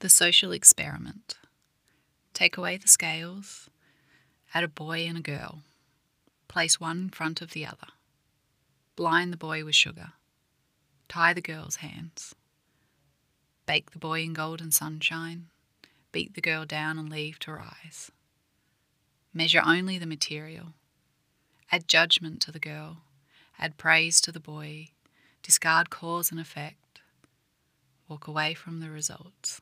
The social experiment. Take away the scales, add a boy and a girl. Place one in front of the other. Blind the boy with sugar. Tie the girl's hands. Bake the boy in golden sunshine. Beat the girl down and leave to rise. Measure only the material. Add judgment to the girl. Add praise to the boy. Discard cause and effect. Walk away from the results.